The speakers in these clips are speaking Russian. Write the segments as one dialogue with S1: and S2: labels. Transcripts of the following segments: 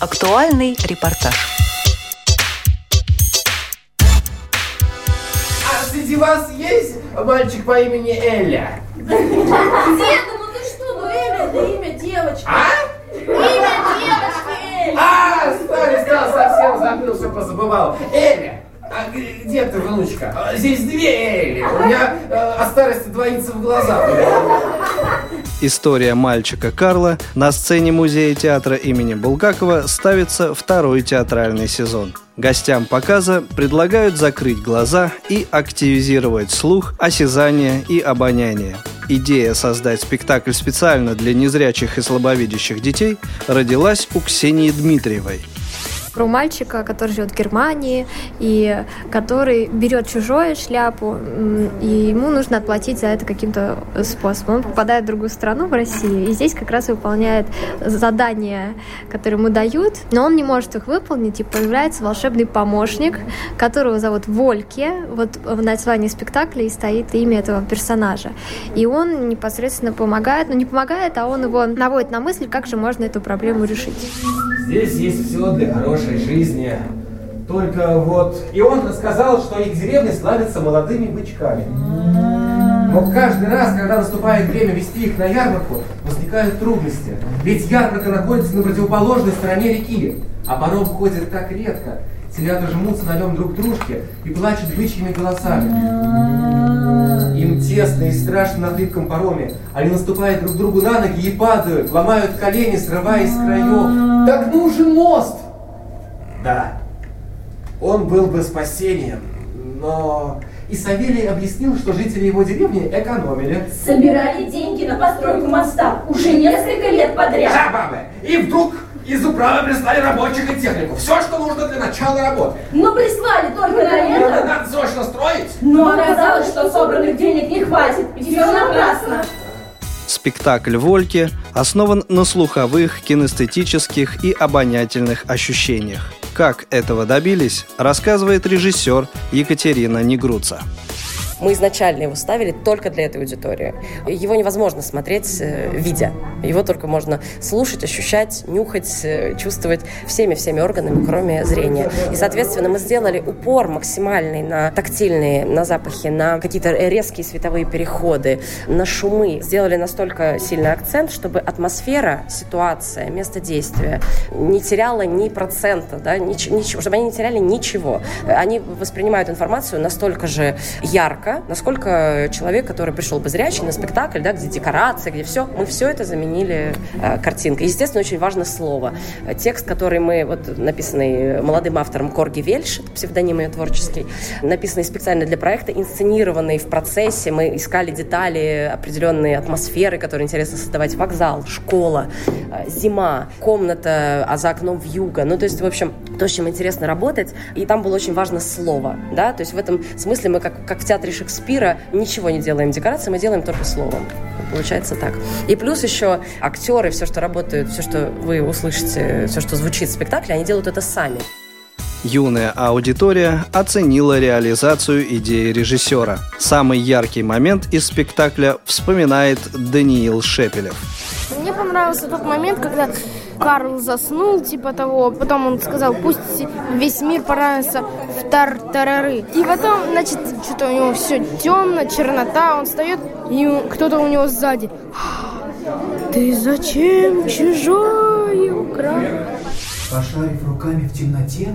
S1: Актуальный репортаж.
S2: А среди вас есть мальчик по имени Эля?
S3: Деда, ну ты что, ну Эля, это имя девочки.
S2: А?
S3: Имя девочки Эля.
S2: А, старый стал, совсем забыл, все позабывал. Эля, а где ты, внучка? А, Здесь две Эли. У меня э, от старости двоится в глазах.
S4: История мальчика Карла на сцене музея театра имени Булгакова ставится второй театральный сезон. Гостям показа предлагают закрыть глаза и активизировать слух, осязание и обоняние. Идея создать спектакль специально для незрячих и слабовидящих детей родилась у Ксении Дмитриевой.
S5: Про мальчика, который живет в Германии и который берет чужую шляпу, и ему нужно отплатить за это каким-то способом. Он попадает в другую страну, в Россию, и здесь как раз выполняет задания, которые ему дают, но он не может их выполнить, и появляется волшебный помощник, которого зовут Вольке. Вот в названии спектакля и стоит имя этого персонажа. И он непосредственно помогает, ну не помогает, а он его наводит на мысль, как же можно эту проблему решить.
S2: Здесь есть все для хорошей жизни. Только вот... И он рассказал, что их деревня славится молодыми бычками. Но каждый раз, когда наступает время вести их на ярмарку, возникают трудности. Ведь ярмарка находится на противоположной стороне реки, а паром ходит так редко. Телята жмутся на нем друг к дружке и плачут бычьими голосами. Им тесно и страшно на хлипком пароме. Они наступают друг другу на ноги и падают, ломают колени, срываясь с краев. Так нужен мост! Да, он был бы спасением, но... И Савелий объяснил, что жители его деревни экономили.
S3: Собирали деньги на постройку моста уже несколько лет подряд.
S2: Да, бабы! И вдруг из управы прислали рабочих и технику. Все, что нужно для начала работы.
S3: Но прислали только на это.
S2: Надо срочно строить.
S3: Но оказалось, что собранных денег не хватит. И все напрасно.
S4: Спектакль «Вольки» основан на слуховых, кинестетических и обонятельных ощущениях. Как этого добились, рассказывает режиссер Екатерина Негруца.
S6: Мы изначально его ставили только для этой аудитории. Его невозможно смотреть, э, видя. Его только можно слушать, ощущать, нюхать, э, чувствовать всеми-всеми органами, кроме зрения. И, соответственно, мы сделали упор максимальный на тактильные, на запахи, на какие-то резкие световые переходы, на шумы. Сделали настолько сильный акцент, чтобы атмосфера, ситуация, место действия не теряла ни процента, да, нич- ничего, чтобы они не теряли ничего. Они воспринимают информацию настолько же ярко, насколько человек, который пришел бы зрячий на спектакль, да, где декорации, где все, мы все это заменили э, картинкой. Естественно, очень важно слово. Текст, который мы, вот написанный молодым автором Корги Вельш, псевдоним ее творческий, написанный специально для проекта, инсценированный в процессе, мы искали детали, определенные атмосферы, которые интересно создавать. Вокзал, школа, э, зима, комната, а за окном вьюга. Ну, то есть, в общем, то, с чем интересно работать. И там было очень важно слово, да, то есть в этом смысле мы, как, как в театре Шекспира, ничего не делаем декорации, мы делаем только словом. Получается так. И плюс еще актеры, все, что работают, все, что вы услышите, все, что звучит в спектакле, они делают это сами.
S4: Юная аудитория оценила реализацию идеи режиссера. Самый яркий момент из спектакля вспоминает Даниил Шепелев.
S7: Мне понравился тот момент, когда Карл заснул, типа того. Потом он сказал, пусть весь мир понравится в тартарары. И потом, значит, что-то у него все темно, чернота, он встает, и кто-то у него сзади. Ты зачем чужое украл?
S8: Пошарив руками в темноте,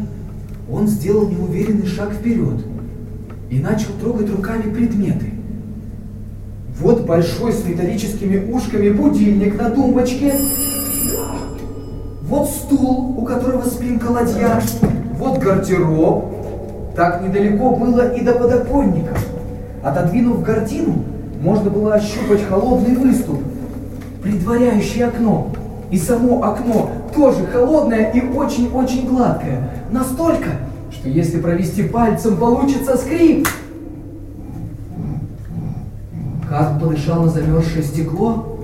S8: он сделал неуверенный шаг вперед и начал трогать руками предметы. Вот большой с металлическими ушками будильник на тумбочке. Вот стул, у которого спинка ладья. Вот гардероб. Так недалеко было и до подоконника. Отодвинув гардину, можно было ощупать холодный выступ, предваряющий окно. И само окно тоже холодное и очень-очень гладкое. Настолько, что если провести пальцем, получится скрип. Карл подышал на замерзшее стекло,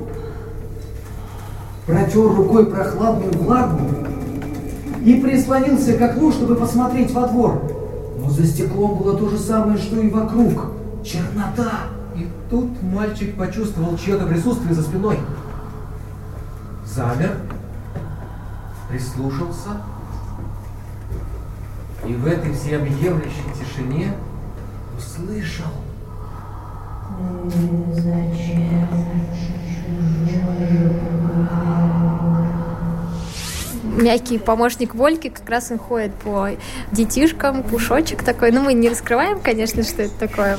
S8: протер рукой прохладную влагу и прислонился к окну, чтобы посмотреть во двор. Но за стеклом было то же самое, что и вокруг. Чернота.
S2: И тут мальчик почувствовал чье-то присутствие за спиной. Замер. прислушался, и в этой всеобъемлющей тишине услышал.
S5: Мягкий помощник Вольки, как раз он ходит по детишкам, пушочек такой. Ну, мы не раскрываем, конечно, что это такое.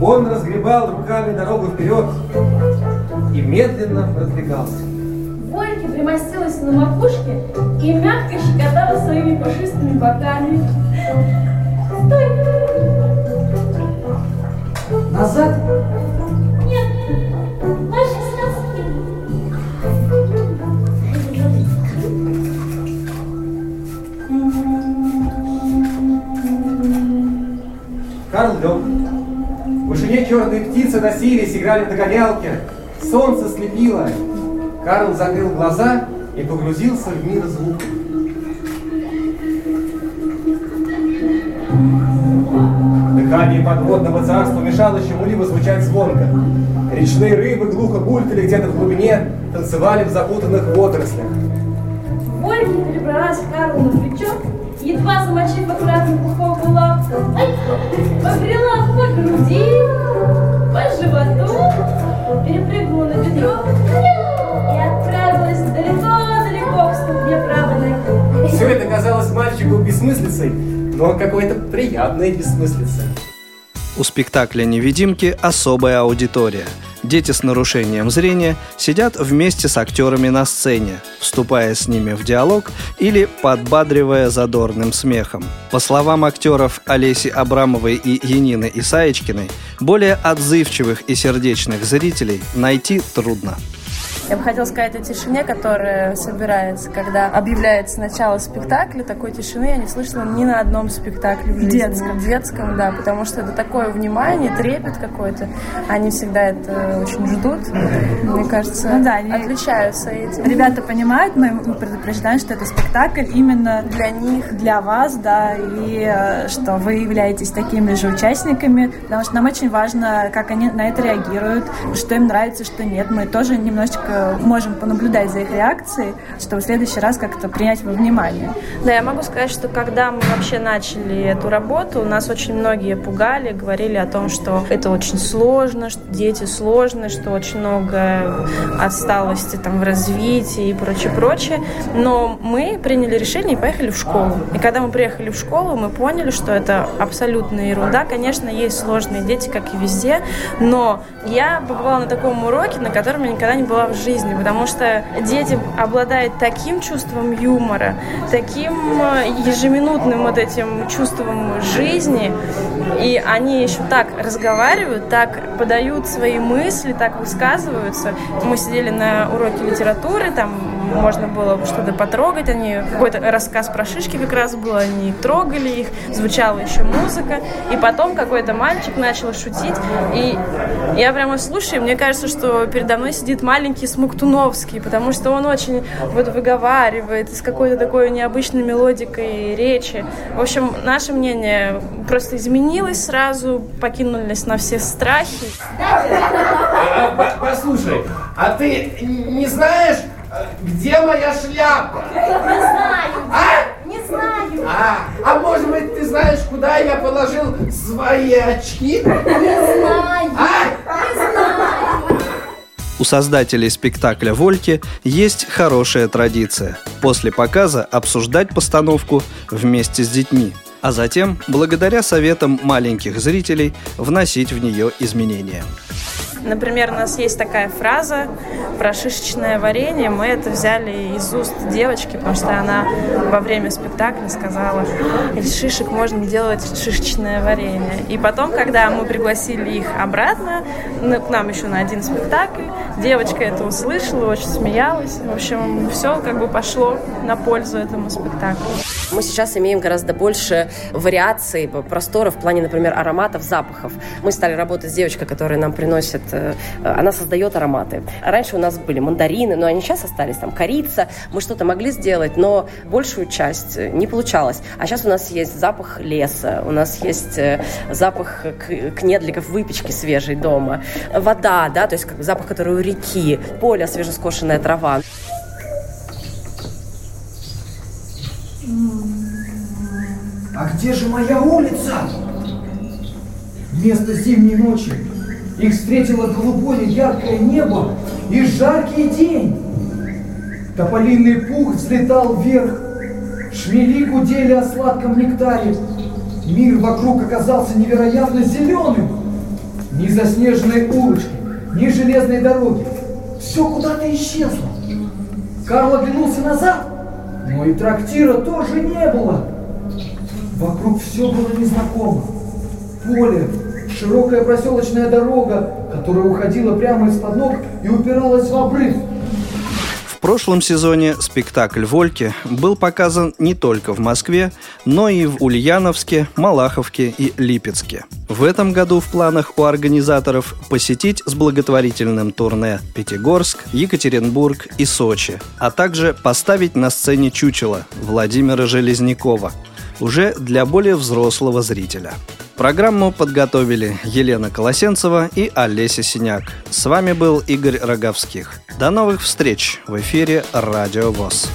S2: Он разгребал руками дорогу вперед и медленно продвигался.
S3: Вольки примостилась на макушке и мягко щекотала своими пушистыми боками. Стой!
S8: Назад?
S3: Нет! Ложись на спину.
S2: Карл лег. В вышине черные птицы носились, играли в догонялки. Солнце слепило. Карл закрыл глаза и погрузился в мир звуков. Дыхание подводного царства мешало чему-либо звучать звонко. Речные рыбы глухо булькали где-то в глубине, танцевали в запутанных водорослях.
S3: Вольки перебралась Карлу на плечо, едва замочив аккуратно пуховую лапку. Побрела по груди, по животу, перепрыгнула на бедро и отправилась далеко-далеко к ступне правой ноги.
S2: Все это казалось мальчику бессмыслицей, но какой-то приятной бессмыслицей.
S4: У спектакля «Невидимки» особая аудитория. Дети с нарушением зрения сидят вместе с актерами на сцене, вступая с ними в диалог или подбадривая задорным смехом. По словам актеров Олеси Абрамовой и Янины Исаечкиной, более отзывчивых и сердечных зрителей найти трудно.
S1: Я бы хотела сказать о тишине, которая собирается, когда объявляется начало спектакля. Такой тишины я не слышала ни на одном спектакле в жизни.
S9: Детском.
S1: Детском, да, потому что это такое внимание, трепет какой-то. Они всегда это очень ждут. Мне кажется,
S9: Ну да, они-
S1: отличаются этим.
S9: Ребята понимают, мы предупреждаем, что это спектакль именно
S1: Для них
S9: для вас, да, и э, что вы являетесь такими же участниками, потому что нам очень важно, как они на это реагируют, что им нравится, что нет. Мы тоже немножечко можем понаблюдать за их реакцией, чтобы в следующий раз как-то принять во внимание.
S1: Да, я могу сказать, что когда мы вообще начали эту работу, нас очень многие пугали, говорили о том, что это очень сложно, что дети сложные, что очень много отсталости там в развитии и прочее, прочее. Но мы приняли решение и поехали в школу. И когда мы приехали в школу, мы поняли, что это абсолютная ерунда. Конечно, есть сложные дети, как и везде, но я побывала на таком уроке, на котором я никогда не была в жизни, потому что дети обладают таким чувством юмора, таким э, ежеминутным вот этим чувством жизни, и они еще так разговаривают, так подают свои мысли, так высказываются. Мы сидели на уроке литературы, там можно было что-то потрогать, они какой-то рассказ про шишки как раз был, они трогали их, звучала еще музыка, и потом какой-то мальчик начал шутить, и я прямо слушаю, и мне кажется, что передо мной сидит маленький Смоктуновский, потому что он очень вот выговаривает с какой-то такой необычной мелодикой речи. В общем, наше мнение просто изменилось сразу, покинулись на все страхи.
S2: А, по- Послушай, а ты не знаешь, э, где моя шляпа?
S3: Не знаю,
S2: А?
S3: не знаю.
S2: А, а может быть, ты знаешь, куда я положил свои очки?
S3: Не знаю.
S2: А?
S4: У создателей спектакля «Вольки» есть хорошая традиция – после показа обсуждать постановку вместе с детьми, а затем, благодаря советам маленьких зрителей, вносить в нее изменения.
S1: Например, у нас есть такая фраза про шишечное варенье. Мы это взяли из уст девочки, потому что она во время спектакля сказала, «А, из шишек можно делать шишечное варенье. И потом, когда мы пригласили их обратно, ну, к нам еще на один спектакль, девочка это услышала, очень смеялась. В общем, все как бы пошло на пользу этому спектаклю.
S6: Мы сейчас имеем гораздо больше вариаций, простора в плане, например, ароматов, запахов. Мы стали работать с девочкой, которая нам приносит, э, она создает ароматы. Раньше у нас были мандарины, но они сейчас остались, там, корица. Мы что-то могли сделать, но большую часть не получалось. А сейчас у нас есть запах леса, у нас есть э, запах кнедликов, выпечки свежей дома, вода, да, то есть запах, который у реки, поле, свежескошенная трава.
S8: А где же моя улица? Вместо зимней ночи их встретило голубое яркое небо и жаркий день. Тополиный пух взлетал вверх, шмели гудели о сладком нектаре. Мир вокруг оказался невероятно зеленым. Ни заснеженной улочки, ни железной дороги. Все куда-то исчезло. Карл оглянулся назад, но и трактира тоже не было. Вокруг все было незнакомо. Поле, широкая проселочная дорога, которая уходила прямо из-под ног и упиралась в обрыв.
S4: В прошлом сезоне спектакль «Вольки» был показан не только в Москве, но и в Ульяновске, Малаховке и Липецке. В этом году в планах у организаторов посетить с благотворительным турне Пятигорск, Екатеринбург и Сочи, а также поставить на сцене чучело Владимира Железнякова – уже для более взрослого зрителя. Программу подготовили Елена Колосенцева и Олеся Синяк. С вами был Игорь Роговских. До новых встреч в эфире «Радио ВОЗ».